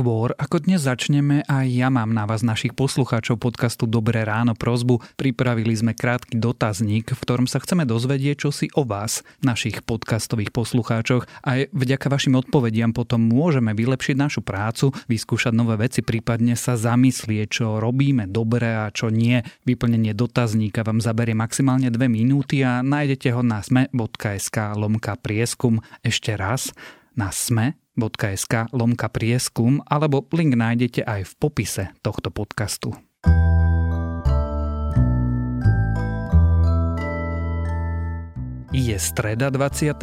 Skôr ako dnes začneme, aj ja mám na vás našich poslucháčov podcastu Dobré ráno prozbu. Pripravili sme krátky dotazník, v ktorom sa chceme dozvedieť, čo si o vás, našich podcastových poslucháčoch. Aj vďaka vašim odpovediam potom môžeme vylepšiť našu prácu, vyskúšať nové veci, prípadne sa zamyslieť, čo robíme dobre a čo nie. Vyplnenie dotazníka vám zaberie maximálne dve minúty a nájdete ho na sme.sk lomka prieskum. Ešte raz na sme lomka prieskum alebo link nájdete aj v popise tohto podcastu. Je streda 27.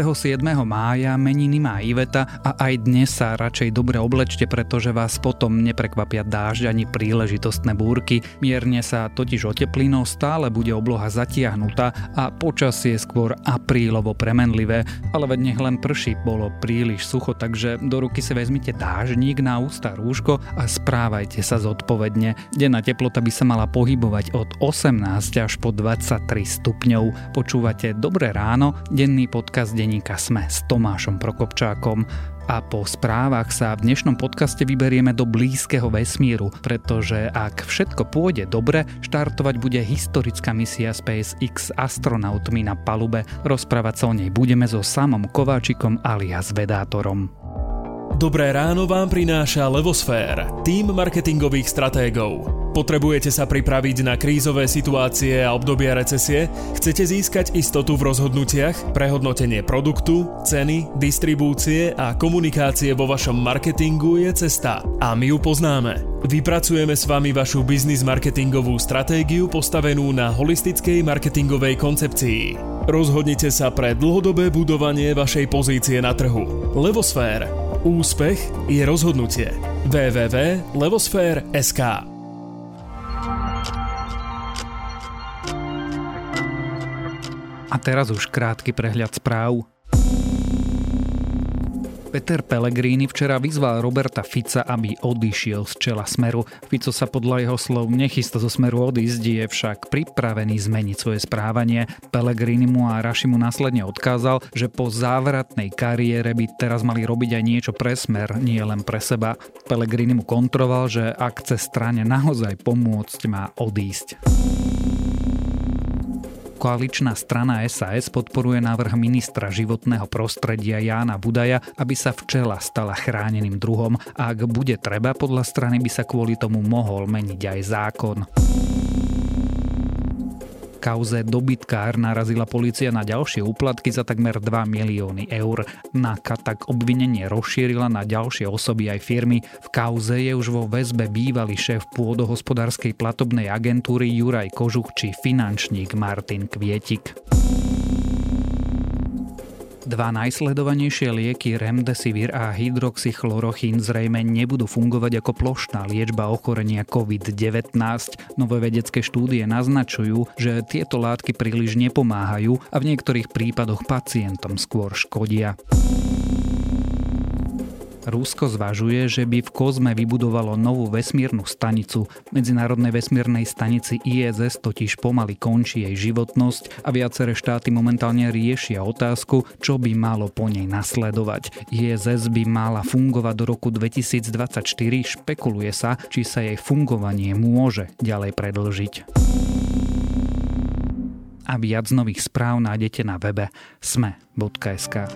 mája, meniny má Iveta a aj dnes sa radšej dobre oblečte, pretože vás potom neprekvapia dážď ani príležitostné búrky. Mierne sa totiž oteplí, no stále bude obloha zatiahnutá a počasie skôr aprílovo premenlivé. Ale veď nech len prší, bolo príliš sucho, takže do ruky si vezmite dážnik na ústa rúško a správajte sa zodpovedne. Denná teplota by sa mala pohybovať od 18 až po 23 stupňov. Počúvate Dobré ráno ráno, denný podcast denníka Sme s Tomášom Prokopčákom. A po správach sa v dnešnom podcaste vyberieme do blízkeho vesmíru, pretože ak všetko pôjde dobre, štartovať bude historická misia SpaceX astronautmi na palube. Rozprávať sa o nej budeme so samom Kováčikom alias Vedátorom. Dobré ráno vám prináša Levosfér, tým marketingových stratégov. Potrebujete sa pripraviť na krízové situácie a obdobia recesie? Chcete získať istotu v rozhodnutiach, prehodnotenie produktu, ceny, distribúcie a komunikácie vo vašom marketingu je cesta. A my ju poznáme. Vypracujeme s vami vašu biznis marketingovú stratégiu postavenú na holistickej marketingovej koncepcii. Rozhodnite sa pre dlhodobé budovanie vašej pozície na trhu. Levosfér. Úspech je rozhodnutie. www.levosfér.sk A teraz už krátky prehľad správ. Peter Pellegrini včera vyzval Roberta Fica, aby odišiel z čela Smeru. Fico sa podľa jeho slov nechystá zo Smeru odísť, je však pripravený zmeniť svoje správanie. Pellegrini mu a Rašimu následne odkázal, že po závratnej kariére by teraz mali robiť aj niečo pre Smer, nie len pre seba. Pellegrini mu kontroval, že ak chce strane naozaj pomôcť, má odísť. Koaličná strana SAS podporuje návrh ministra životného prostredia Jána Budaja, aby sa včela stala chráneným druhom. A ak bude treba, podľa strany by sa kvôli tomu mohol meniť aj zákon kauze dobytkár narazila policia na ďalšie úplatky za takmer 2 milióny eur. Naka tak obvinenie rozšírila na ďalšie osoby aj firmy. V kauze je už vo väzbe bývalý šéf pôdohospodárskej platobnej agentúry Juraj Kožuch či finančník Martin Kvietik. Dva najsledovanejšie lieky Remdesivir a hydroxychlorochín zrejme nebudú fungovať ako plošná liečba ochorenia COVID-19. Nové vedecké štúdie naznačujú, že tieto látky príliš nepomáhajú a v niektorých prípadoch pacientom skôr škodia. Rusko zvažuje, že by v Kozme vybudovalo novú vesmírnu stanicu. Medzinárodnej vesmírnej stanici ISS totiž pomaly končí jej životnosť a viaceré štáty momentálne riešia otázku, čo by malo po nej nasledovať. ISS by mala fungovať do roku 2024, špekuluje sa, či sa jej fungovanie môže ďalej predlžiť a viac nových správ nájdete na webe sme.sk.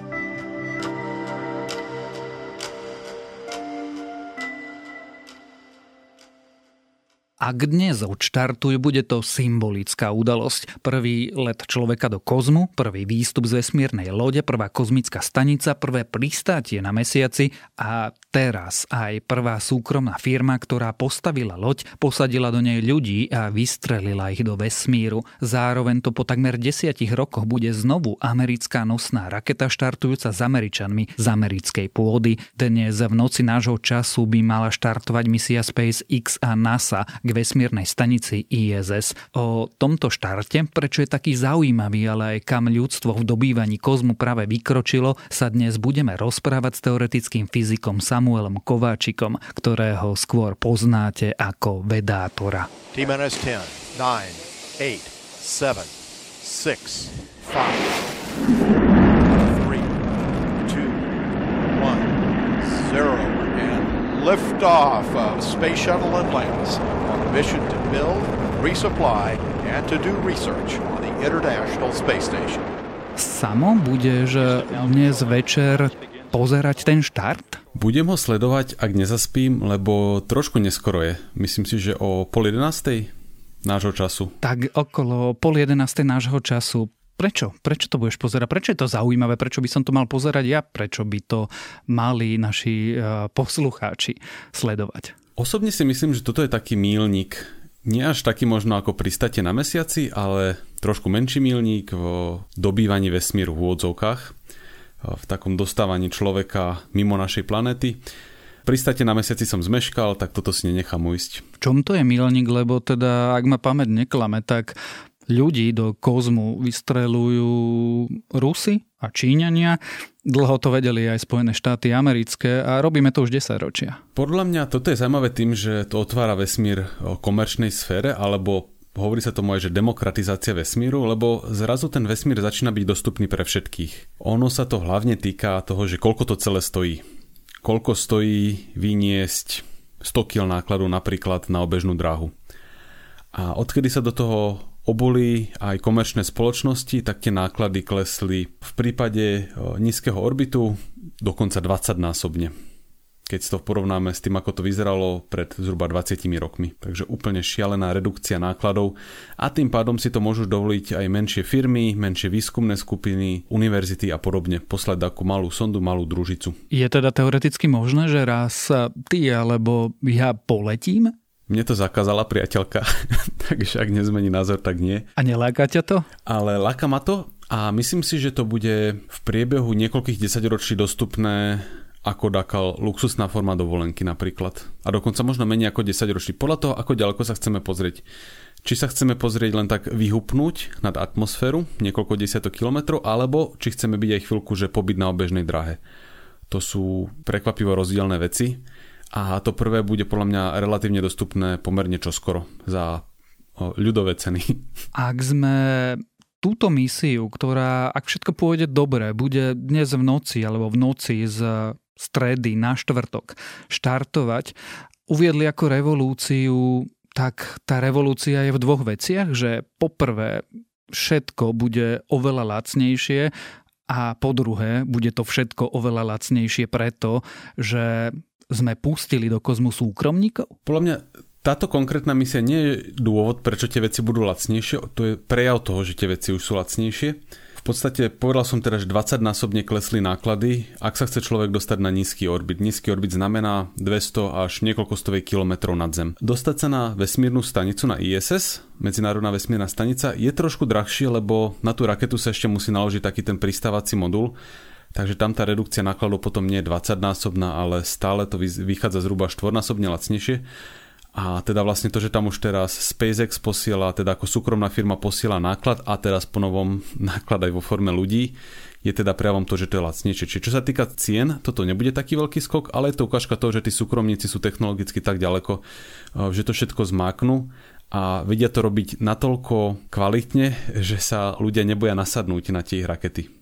Ak dnes odštartujú, bude to symbolická udalosť. Prvý let človeka do kozmu, prvý výstup z vesmírnej lode, prvá kozmická stanica, prvé pristátie na mesiaci a teraz aj prvá súkromná firma, ktorá postavila loď, posadila do nej ľudí a vystrelila ich do vesmíru. Zároveň to po takmer desiatich rokoch bude znovu americká nosná raketa štartujúca s Američanmi z americkej pôdy. Dnes v noci nášho času by mala štartovať misia SpaceX a NASA, k vesmírnej stanici ISS. O tomto štarte, prečo je taký zaujímavý, ale aj kam ľudstvo v dobývaní kozmu práve vykročilo, sa dnes budeme rozprávať s teoretickým fyzikom Samuelom Kováčikom, ktorého skôr poznáte ako vedátora. TMNS 10, 9, 8, 7, 6, 5, 3, 2, 1, 0 and liftoff of Space Shuttle Atlantis on a mission to build, resupply, and to do research on the International Space Station. Samo budeš dnes večer pozerať ten štart? Budem ho sledovať, ak nezaspím, lebo trošku neskoro je. Myslím si, že o pol jedenástej nášho času. Tak okolo pol jedenástej nášho času. Prečo? Prečo to budeš pozerať? Prečo je to zaujímavé? Prečo by som to mal pozerať ja? Prečo by to mali naši eh, poslucháči sledovať? Osobne si myslím, že toto je taký mílnik. Nie až taký možno ako pristate na mesiaci, ale trošku menší mílnik v dobývaní vesmíru v úvodzovkách, v takom dostávaní človeka mimo našej planety. Pristate na mesiaci som zmeškal, tak toto si nenechám ujsť. V čom to je milník, lebo teda, ak ma pamäť neklame, tak ľudí do kozmu vystrelujú Rusy a Číňania. Dlho to vedeli aj Spojené štáty americké a robíme to už 10 ročia. Podľa mňa toto je zaujímavé tým, že to otvára vesmír o komerčnej sfére, alebo hovorí sa tomu aj, že demokratizácia vesmíru, lebo zrazu ten vesmír začína byť dostupný pre všetkých. Ono sa to hlavne týka toho, že koľko to celé stojí. Koľko stojí vyniesť 100 kg nákladu napríklad na obežnú dráhu. A odkedy sa do toho oboli aj komerčné spoločnosti, tak tie náklady klesli v prípade nízkeho orbitu dokonca 20 násobne keď to porovnáme s tým, ako to vyzeralo pred zhruba 20 rokmi. Takže úplne šialená redukcia nákladov a tým pádom si to môžu dovoliť aj menšie firmy, menšie výskumné skupiny, univerzity a podobne poslať takú malú sondu, malú družicu. Je teda teoreticky možné, že raz ty alebo ja poletím mne to zakázala priateľka, takže ak nezmení názor, tak nie. A neláka ťa to? Ale láka ma to a myslím si, že to bude v priebehu niekoľkých desaťročí dostupné ako taká luxusná forma dovolenky napríklad. A dokonca možno menej ako 10 ročí. Podľa toho, ako ďaleko sa chceme pozrieť. Či sa chceme pozrieť len tak vyhupnúť nad atmosféru, niekoľko desiatok kilometrov, alebo či chceme byť aj chvíľku, že pobyt na obežnej dráhe. To sú prekvapivo rozdielne veci a to prvé bude podľa mňa relatívne dostupné pomerne čoskoro za ľudové ceny. Ak sme túto misiu, ktorá, ak všetko pôjde dobre, bude dnes v noci alebo v noci z stredy na štvrtok štartovať, uviedli ako revolúciu, tak tá revolúcia je v dvoch veciach, že poprvé všetko bude oveľa lacnejšie a po druhé bude to všetko oveľa lacnejšie preto, že sme pustili do kozmu súkromníkov? Podľa mňa táto konkrétna misia nie je dôvod, prečo tie veci budú lacnejšie, to je prejav toho, že tie veci už sú lacnejšie. V podstate povedal som teda, že 20 násobne klesli náklady, ak sa chce človek dostať na nízky orbit. Nízky orbit znamená 200 až niekoľko stovej kilometrov nad Zem. Dostať sa na vesmírnu stanicu na ISS, Medzinárodná vesmírna stanica, je trošku drahšie, lebo na tú raketu sa ešte musí naložiť taký ten pristávací modul, Takže tam tá redukcia nákladov potom nie je 20 násobná, ale stále to vychádza zhruba štvornásobne lacnejšie. A teda vlastne to, že tam už teraz SpaceX posiela, teda ako súkromná firma posiela náklad a teraz po novom náklad aj vo forme ľudí, je teda prejavom to, že to je lacnejšie. Čiže čo sa týka cien, toto nebude taký veľký skok, ale je to ukážka toho, že tí súkromníci sú technologicky tak ďaleko, eh, že to všetko zmáknú a vedia to robiť natoľko kvalitne, že sa ľudia neboja nasadnúť na tie rakety.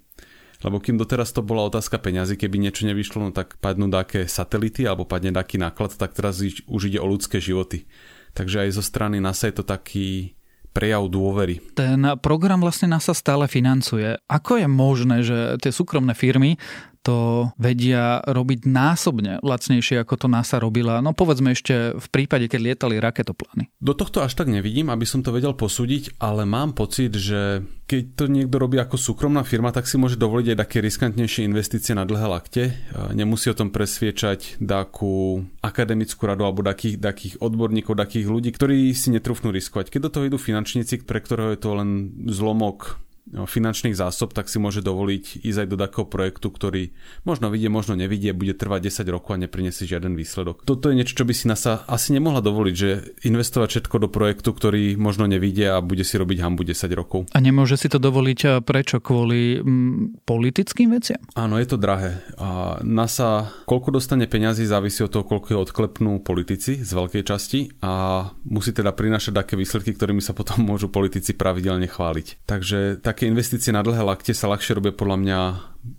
Lebo kým doteraz to bola otázka peňazí, keby niečo nevyšlo, no tak padnú také satelity alebo padne taký náklad, tak teraz už ide o ľudské životy. Takže aj zo strany NASA je to taký prejav dôvery. Ten program vlastne NASA stále financuje. Ako je možné, že tie súkromné firmy to vedia robiť násobne lacnejšie, ako to NASA robila. No povedzme ešte v prípade, keď lietali raketoplány. Do tohto až tak nevidím, aby som to vedel posúdiť, ale mám pocit, že keď to niekto robí ako súkromná firma, tak si môže dovoliť aj také riskantnejšie investície na dlhé lakte. Nemusí o tom presviečať takú akademickú radu alebo takých, takých odborníkov, takých ľudí, ktorí si netrúfnú riskovať. Keď do toho idú finančníci, pre ktorého je to len zlomok finančných zásob, tak si môže dovoliť ísť aj do takého projektu, ktorý možno vidie, možno nevidie, bude trvať 10 rokov a neprinesie žiaden výsledok. Toto je niečo, čo by si NASA asi nemohla dovoliť, že investovať všetko do projektu, ktorý možno nevidie a bude si robiť hambu 10 rokov. A nemôže si to dovoliť prečo? Kvôli mm, politickým veciam? Áno, je to drahé. A NASA, koľko dostane peňazí, závisí od toho, koľko je odklepnú politici z veľkej časti a musí teda prinašať také výsledky, ktorými sa potom môžu politici pravidelne chváliť. Takže tak také investície na dlhé lakte sa ľahšie robia podľa mňa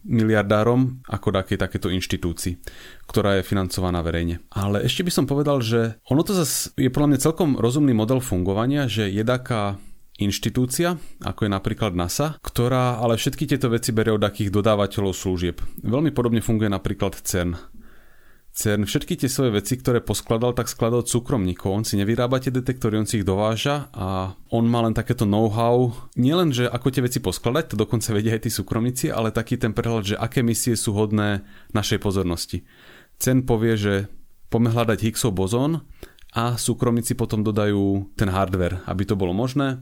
miliardárom ako také takéto inštitúcii, ktorá je financovaná verejne. Ale ešte by som povedal, že ono to zase je podľa mňa celkom rozumný model fungovania, že je taká inštitúcia, ako je napríklad NASA, ktorá ale všetky tieto veci berie od akých dodávateľov služieb. Veľmi podobne funguje napríklad CERN. CERN všetky tie svoje veci, ktoré poskladal, tak skladal súkromníkov. On si nevyrába tie detektory, on si ich dováža a on má len takéto know-how. Nielen, že ako tie veci poskladať, to dokonca vedia aj tí súkromníci, ale taký ten prehľad, že aké misie sú hodné našej pozornosti. CERN povie, že poďme hľadať Higgsov bozón a súkromníci potom dodajú ten hardware, aby to bolo možné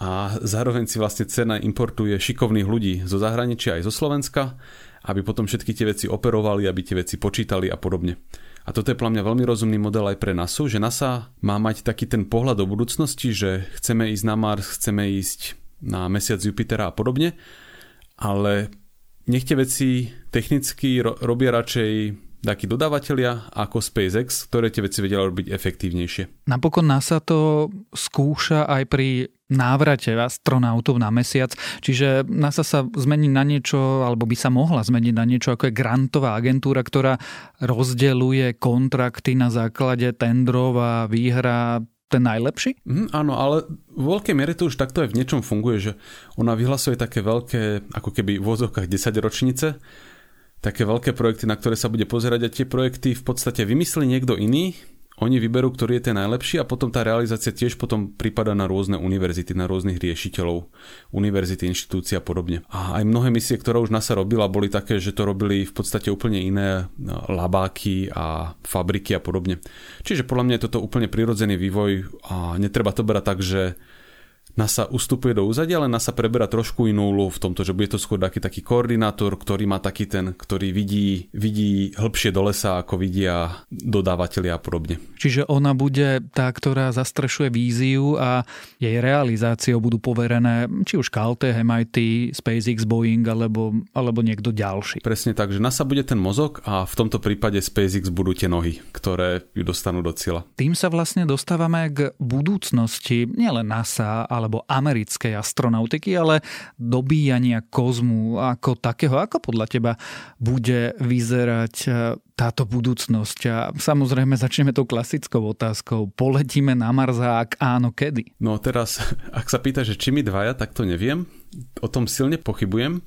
a zároveň si vlastne cena importuje šikovných ľudí zo zahraničia aj zo Slovenska, aby potom všetky tie veci operovali, aby tie veci počítali a podobne. A toto je podľa mňa veľmi rozumný model aj pre NASA, že NASA má mať taký ten pohľad do budúcnosti, že chceme ísť na Mars, chceme ísť na mesiac Jupitera a podobne, ale nech tie veci technicky ro- robia radšej takí dodávateľia ako SpaceX, ktoré tie veci vedia robiť efektívnejšie. Napokon NASA to skúša aj pri návrate astronautov na mesiac, čiže NASA sa zmení na niečo, alebo by sa mohla zmeniť na niečo ako je grantová agentúra, ktorá rozdeluje kontrakty na základe tendrov a výhra ten najlepší? Mm, áno, ale v veľkej miere to už takto aj v niečom funguje, že ona vyhlasuje také veľké, ako keby v vozovkách 10 ročnice, také veľké projekty, na ktoré sa bude pozerať a tie projekty v podstate vymyslí niekto iný, oni vyberú, ktorý je ten najlepší a potom tá realizácia tiež potom prípada na rôzne univerzity, na rôznych riešiteľov, univerzity, inštitúcie a podobne. A aj mnohé misie, ktoré už NASA robila, boli také, že to robili v podstate úplne iné no, labáky a fabriky a podobne. Čiže podľa mňa je toto úplne prirodzený vývoj a netreba to brať tak, že NASA ustupuje do úzadia, ale NASA preberá trošku inú úlohu v tomto, že bude to skôr taký, taký koordinátor, ktorý má taký ten, ktorý vidí, vidí hĺbšie do lesa, ako vidia dodávateľia a podobne. Čiže ona bude tá, ktorá zastrešuje víziu a jej realizáciou budú poverené či už Caltech, MIT, SpaceX, Boeing alebo, alebo niekto ďalší. Presne tak, že NASA bude ten mozog a v tomto prípade SpaceX budú tie nohy, ktoré ju dostanú do cieľa. Tým sa vlastne dostávame k budúcnosti nielen NASA, ale alebo americkej astronautiky, ale dobíjania kozmu ako takého. Ako podľa teba bude vyzerať e, táto budúcnosť? A samozrejme začneme tou klasickou otázkou. Poletíme na Mars a ak áno, kedy? No teraz, ak sa pýta, že či mi dvaja, tak to neviem. O tom silne pochybujem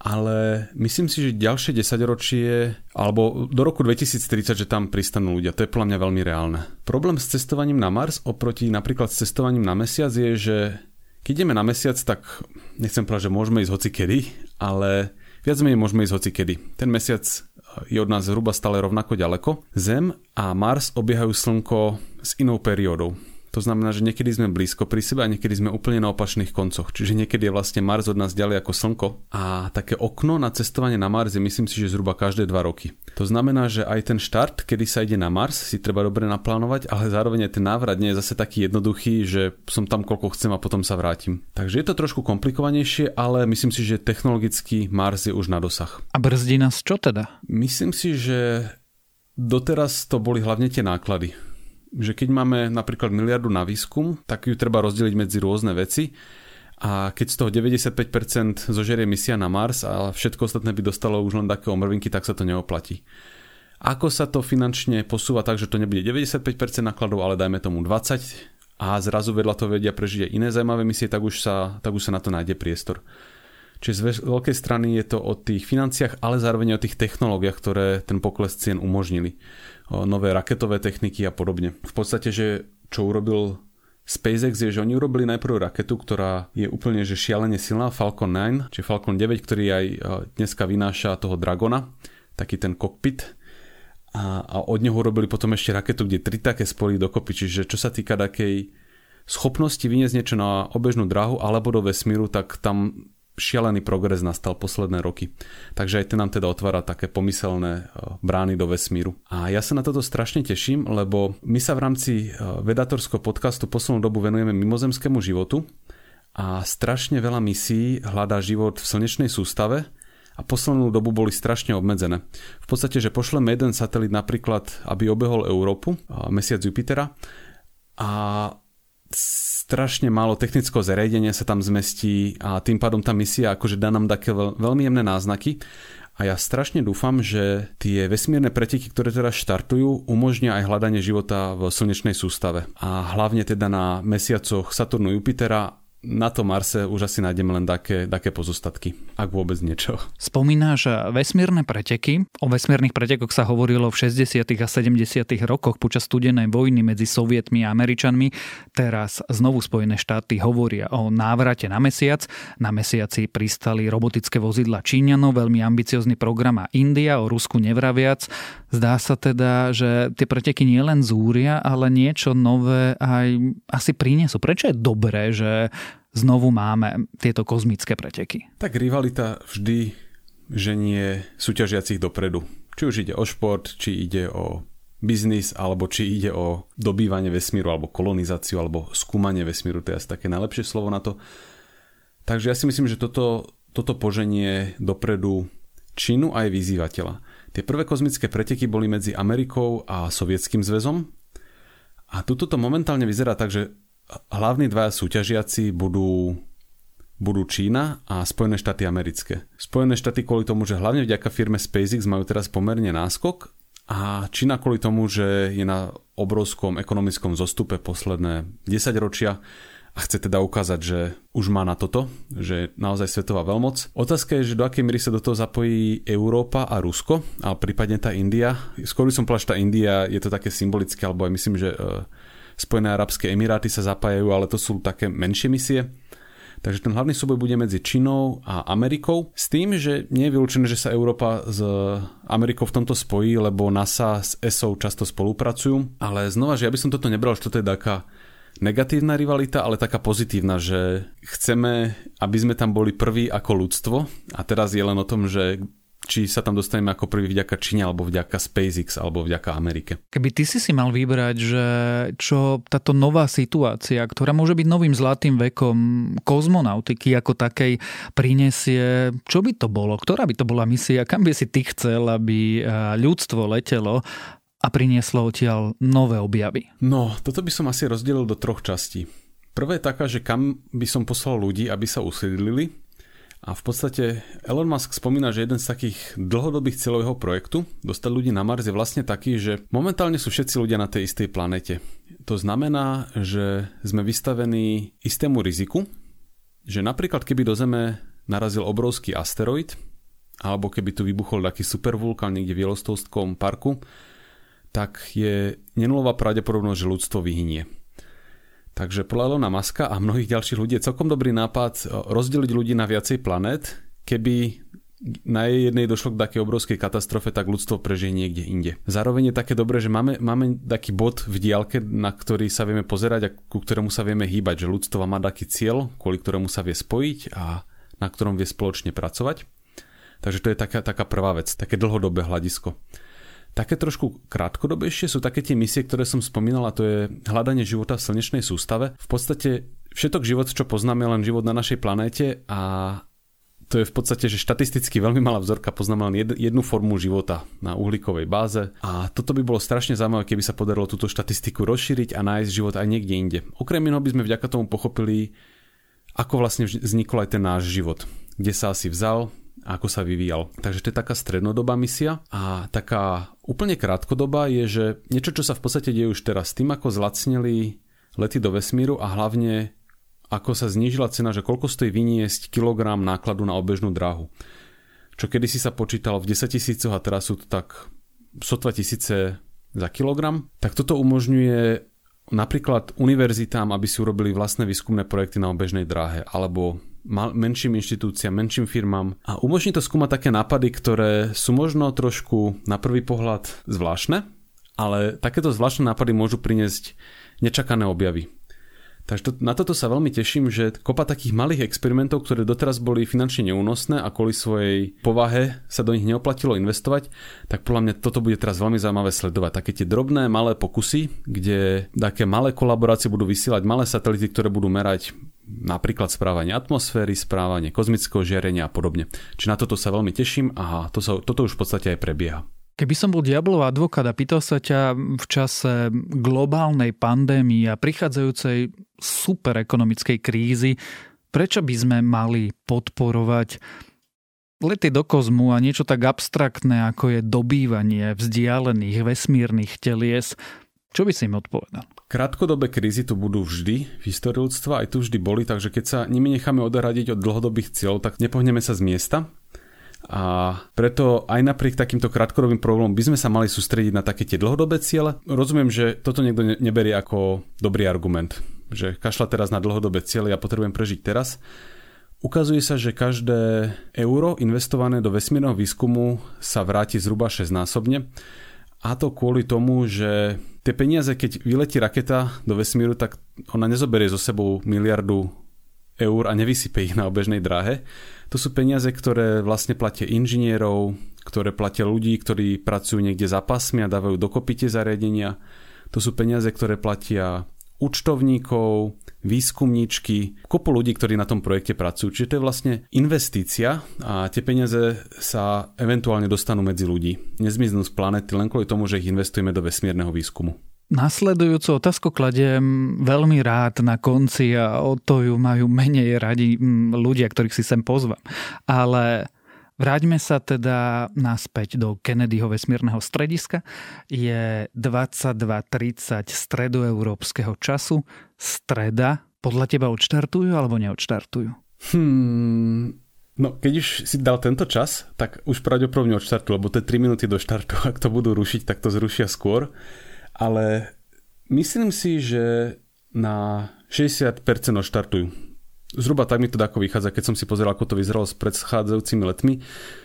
ale myslím si, že ďalšie 10 ročie, alebo do roku 2030, že tam pristanú ľudia, to je podľa mňa veľmi reálne. Problém s cestovaním na Mars oproti napríklad s cestovaním na Mesiac je, že keď ideme na Mesiac, tak nechcem povedať, že môžeme ísť hoci kedy, ale viac menej môžeme ísť hoci kedy. Ten Mesiac je od nás zhruba stále rovnako ďaleko. Zem a Mars obiehajú Slnko s inou periódou. To znamená, že niekedy sme blízko pri sebe a niekedy sme úplne na opačných koncoch. Čiže niekedy je vlastne Mars od nás ďalej ako Slnko. A také okno na cestovanie na Mars je myslím si, že zhruba každé dva roky. To znamená, že aj ten štart, kedy sa ide na Mars, si treba dobre naplánovať, ale zároveň aj ten návrat nie je zase taký jednoduchý, že som tam koľko chcem a potom sa vrátim. Takže je to trošku komplikovanejšie, ale myslím si, že technologicky Mars je už na dosah. A brzdí nás čo teda? Myslím si, že doteraz to boli hlavne tie náklady že keď máme napríklad miliardu na výskum, tak ju treba rozdeliť medzi rôzne veci a keď z toho 95% zožerie misia na Mars a všetko ostatné by dostalo už len také omrvinky, tak sa to neoplatí. Ako sa to finančne posúva tak, že to nebude 95% nákladov, ale dajme tomu 20% a zrazu vedľa to vedia prežiť aj iné zaujímavé misie, tak už sa, tak už sa na to nájde priestor. Čiže z veľkej strany je to o tých financiách, ale zároveň o tých technológiách, ktoré ten pokles cien umožnili nové raketové techniky a podobne. V podstate, že čo urobil SpaceX je, že oni urobili najprv raketu, ktorá je úplne že šialene silná, Falcon 9, či Falcon 9, ktorý aj dneska vynáša toho Dragona, taký ten kokpit. A, a od neho urobili potom ešte raketu, kde tri také spoli dokopy. Čiže čo sa týka takej schopnosti vyniesť niečo na obežnú dráhu alebo do vesmíru, tak tam šialený progres nastal posledné roky. Takže aj ten nám teda otvára také pomyselné e, brány do vesmíru. A ja sa na toto strašne teším, lebo my sa v rámci e, vedatorského podcastu poslednú dobu venujeme mimozemskému životu a strašne veľa misí hľadá život v slnečnej sústave a poslednú dobu boli strašne obmedzené. V podstate, že pošleme jeden satelit napríklad, aby obehol Európu, mesiac Jupitera a strašne málo technického zariadenia sa tam zmestí a tým pádom tá misia akože dá nám také veľmi jemné náznaky. A ja strašne dúfam, že tie vesmírne preteky, ktoré teraz štartujú, umožnia aj hľadanie života v slnečnej sústave. A hlavne teda na mesiacoch Saturnu Jupitera na tom Marse už asi nájdeme len také, také pozostatky, ak vôbec niečo. Spomínaš vesmírne preteky. O vesmírnych pretekoch sa hovorilo v 60. a 70. rokoch počas studenej vojny medzi Sovietmi a Američanmi. Teraz znovu Spojené štáty hovoria o návrate na mesiac. Na mesiaci pristali robotické vozidla Číňanov, veľmi ambiciozný program a India, o Rusku nevraviac. Zdá sa teda, že tie preteky nielen zúria, ale niečo nové aj asi prinesú. Prečo je dobré, že znovu máme tieto kozmické preteky? Tak rivalita vždy ženie súťažiacich dopredu. Či už ide o šport, či ide o biznis, alebo či ide o dobývanie vesmíru, alebo kolonizáciu, alebo skúmanie vesmíru, to je asi také najlepšie slovo na to. Takže ja si myslím, že toto, toto poženie dopredu Čínu aj vyzývateľa. Tie prvé kozmické preteky boli medzi Amerikou a Sovietským zväzom a tuto to momentálne vyzerá tak, že hlavní dvaja súťažiaci budú, budú Čína a Spojené štáty americké. Spojené štáty kvôli tomu, že hlavne vďaka firme SpaceX majú teraz pomerne náskok a Čína kvôli tomu, že je na obrovskom ekonomickom zostupe posledné 10 ročia a chce teda ukázať, že už má na toto, že je naozaj svetová veľmoc. Otázka je, že do akej miery sa do toho zapojí Európa a Rusko, a prípadne tá India. Skôr by som povedal, India je to také symbolické, alebo aj myslím, že uh, Spojené arabské emiráty sa zapájajú, ale to sú také menšie misie. Takže ten hlavný súboj bude medzi Čínou a Amerikou s tým, že nie je vylúčené, že sa Európa s Amerikou v tomto spojí, lebo NASA s ESO často spolupracujú. Ale znova, že ja by som toto nebral, že toto je taká negatívna rivalita, ale taká pozitívna, že chceme, aby sme tam boli prví ako ľudstvo a teraz je len o tom, že či sa tam dostaneme ako prvý vďaka Číne, alebo vďaka SpaceX, alebo vďaka Amerike. Keby ty si si mal vybrať, že čo táto nová situácia, ktorá môže byť novým zlatým vekom kozmonautiky ako takej, prinesie, čo by to bolo? Ktorá by to bola misia? Kam by si ty chcel, aby eh, ľudstvo letelo a prinieslo odtiaľ nové objavy? No, toto by som asi rozdelil do troch častí. Prvé je taká, že kam by som poslal ľudí, aby sa usídlili, a v podstate Elon Musk spomína, že jeden z takých dlhodobých cieľov jeho projektu, dostať ľudí na Mars, je vlastne taký, že momentálne sú všetci ľudia na tej istej planete. To znamená, že sme vystavení istému riziku, že napríklad keby do Zeme narazil obrovský asteroid, alebo keby tu vybuchol taký supervulkán niekde v Yellowstone parku, tak je nenulová pravdepodobnosť, že ľudstvo vyhynie. Takže podľa Elona Muska a mnohých ďalších ľudí je celkom dobrý nápad e, rozdeliť ľudí na viacej planet, keby na jednej došlo k takej obrovskej katastrofe, tak ľudstvo prežije niekde inde. Zároveň je také dobré, že máme, máme taký bod v diálke, na ktorý sa vieme pozerať a ku ktorému sa vieme hýbať, že ľudstvo má taký cieľ, kvôli ktorému sa vie spojiť a na ktorom vie spoločne pracovať. Takže to je taká, taká prvá vec, také dlhodobé hľadisko. Také trošku krátkodobejšie sú také tie misie, ktoré som spomínal, a to je hľadanie života v slnečnej sústave. V podstate všetok život, čo poznáme, len život na našej planéte a to je v podstate, že štatisticky veľmi malá vzorka poznáme len jednu formu života na uhlíkovej báze a toto by bolo strašne zaujímavé, keby sa podarilo túto štatistiku rozšíriť a nájsť život aj niekde inde. Okrem iného by sme vďaka tomu pochopili, ako vlastne vznikol aj ten náš život. Kde sa asi vzal, ako sa vyvíjal. Takže to je taká strednodobá misia a taká úplne krátkodobá je, že niečo, čo sa v podstate deje už teraz, tým ako zlacneli lety do vesmíru a hlavne ako sa znížila cena, že koľko stojí vyniesť kilogram nákladu na obežnú dráhu. Čo kedysi sa počítalo v 10 tisícoch a teraz sú to tak sotva tisíce za kilogram, tak toto umožňuje napríklad univerzitám, aby si urobili vlastné výskumné projekty na obežnej dráhe, alebo mal, menším inštitúciám, menším firmám a umožní to skúmať také nápady, ktoré sú možno trošku na prvý pohľad zvláštne, ale takéto zvláštne nápady môžu priniesť nečakané objavy. Takže to, na toto sa veľmi teším, že kopa takých malých experimentov, ktoré doteraz boli finančne neúnosné a kvôli svojej povahe sa do nich neoplatilo investovať, tak podľa mňa toto bude teraz veľmi zaujímavé sledovať. Také tie drobné malé pokusy, kde také malé kolaborácie budú vysielať malé satelity, ktoré budú merať napríklad správanie atmosféry, správanie kozmického žiarenia a podobne. Či na toto sa veľmi teším a to sa, toto už v podstate aj prebieha. Keby som bol diablov advokát a pýtal sa ťa v čase globálnej pandémie a prichádzajúcej super ekonomickej krízy, prečo by sme mali podporovať lety do kozmu a niečo tak abstraktné, ako je dobývanie vzdialených vesmírnych telies, čo by si im odpovedal? Krátkodobé krízy tu budú vždy v histórii ľudstva, aj tu vždy boli, takže keď sa nimi necháme odradiť od dlhodobých cieľov, tak nepohneme sa z miesta. A preto aj napriek takýmto krátkodobým problémom by sme sa mali sústrediť na také tie dlhodobé ciele. Rozumiem, že toto niekto neberie ako dobrý argument, že kašla teraz na dlhodobé ciele, ja potrebujem prežiť teraz. Ukazuje sa, že každé euro investované do vesmírneho výskumu sa vráti zhruba 6 násobne. A to kvôli tomu, že tie peniaze, keď vyletí raketa do vesmíru, tak ona nezoberie so sebou miliardu eur a nevysype ich na obežnej dráhe. To sú peniaze, ktoré vlastne platia inžinierov, ktoré platia ľudí, ktorí pracujú niekde za pasmi a dávajú dokopy tie zariadenia. To sú peniaze, ktoré platia účtovníkov, výskumníčky, kopu ľudí, ktorí na tom projekte pracujú. Čiže to je vlastne investícia a tie peniaze sa eventuálne dostanú medzi ľudí. Nezmiznú z planety len kvôli tomu, že ich investujeme do vesmírneho výskumu. Nasledujúcu otázku kladiem veľmi rád na konci a o to ju majú menej radi ľudia, ktorých si sem pozvem. Ale Vráťme sa teda naspäť do Kennedyho vesmírneho strediska. Je 22.30 stredoeurópskeho času. Streda. Podľa teba odštartujú alebo neodštartujú? Hmm, no keď už si dal tento čas, tak už pravdepodobne odštartujú, lebo to je 3 minúty do štartu. Ak to budú rušiť, tak to zrušia skôr. Ale myslím si, že na 60% odštartujú Zhruba tak mi to ako vychádza, keď som si pozeral, ako to vyzeralo s predchádzajúcimi letmi.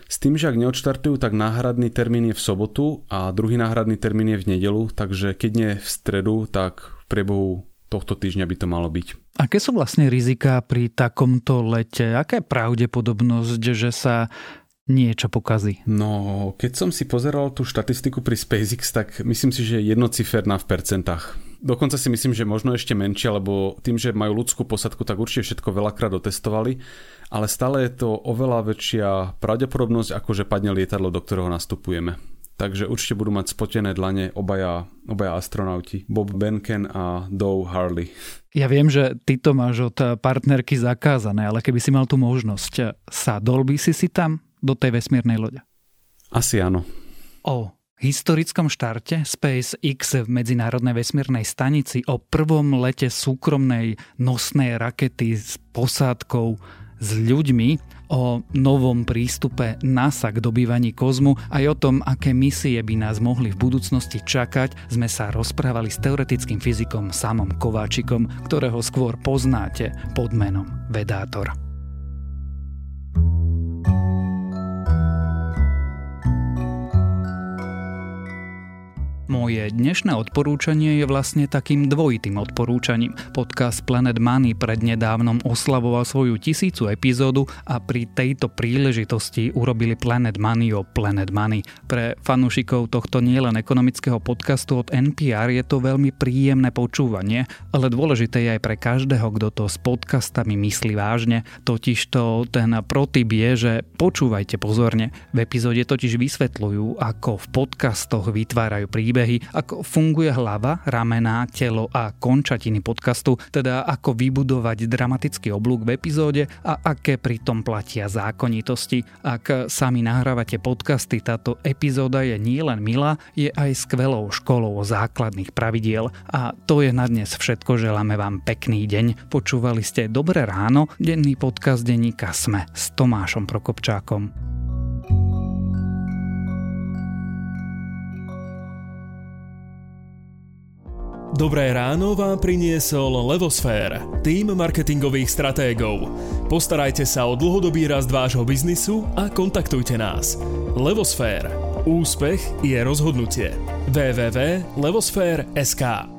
S tým, že ak neodštartujú, tak náhradný termín je v sobotu a druhý náhradný termín je v nedelu, takže keď nie v stredu, tak v priebehu tohto týždňa by to malo byť. Aké sú vlastne rizika pri takomto lete? Aká je pravdepodobnosť, že sa niečo pokazí? No, keď som si pozeral tú štatistiku pri SpaceX, tak myslím si, že jednociferná v percentách. Dokonca si myslím, že možno ešte menšia, lebo tým, že majú ľudskú posadku, tak určite všetko veľakrát otestovali, ale stále je to oveľa väčšia pravdepodobnosť, ako že padne lietadlo, do ktorého nastupujeme. Takže určite budú mať spotené dlane obaja, obaja astronauti, Bob Benken a Dow Harley. Ja viem, že ty to máš od partnerky zakázané, ale keby si mal tú možnosť, sadol by si si tam do tej vesmírnej lode? Asi áno. O, historickom štarte SpaceX v medzinárodnej vesmírnej stanici o prvom lete súkromnej nosnej rakety s posádkou s ľuďmi, o novom prístupe NASA k dobývaní kozmu aj o tom, aké misie by nás mohli v budúcnosti čakať, sme sa rozprávali s teoretickým fyzikom Samom Kováčikom, ktorého skôr poznáte pod menom Vedátor. Moje dnešné odporúčanie je vlastne takým dvojitým odporúčaním. Podcast Planet Money prednedávnom oslavoval svoju tisícu epizódu a pri tejto príležitosti urobili Planet Money o Planet Money. Pre fanúšikov tohto nielen ekonomického podcastu od NPR je to veľmi príjemné počúvanie, ale dôležité je aj pre každého, kto to s podcastami myslí vážne. Totižto ten protip je, že počúvajte pozorne. V epizóde totiž vysvetľujú, ako v podcastoch vytvárajú príbehy príbehy, ako funguje hlava, ramená, telo a končatiny podcastu, teda ako vybudovať dramatický oblúk v epizóde a aké pritom platia zákonitosti. Ak sami nahrávate podcasty, táto epizóda je nielen milá, je aj skvelou školou základných pravidiel. A to je na dnes všetko, želáme vám pekný deň. Počúvali ste Dobré ráno, denný podcast denníka Sme s Tomášom Prokopčákom. Dobré ráno vám priniesol Levosfér, tým marketingových stratégov. Postarajte sa o dlhodobý rast vášho biznisu a kontaktujte nás. Levosfér. Úspech je rozhodnutie. www.levosfér.sk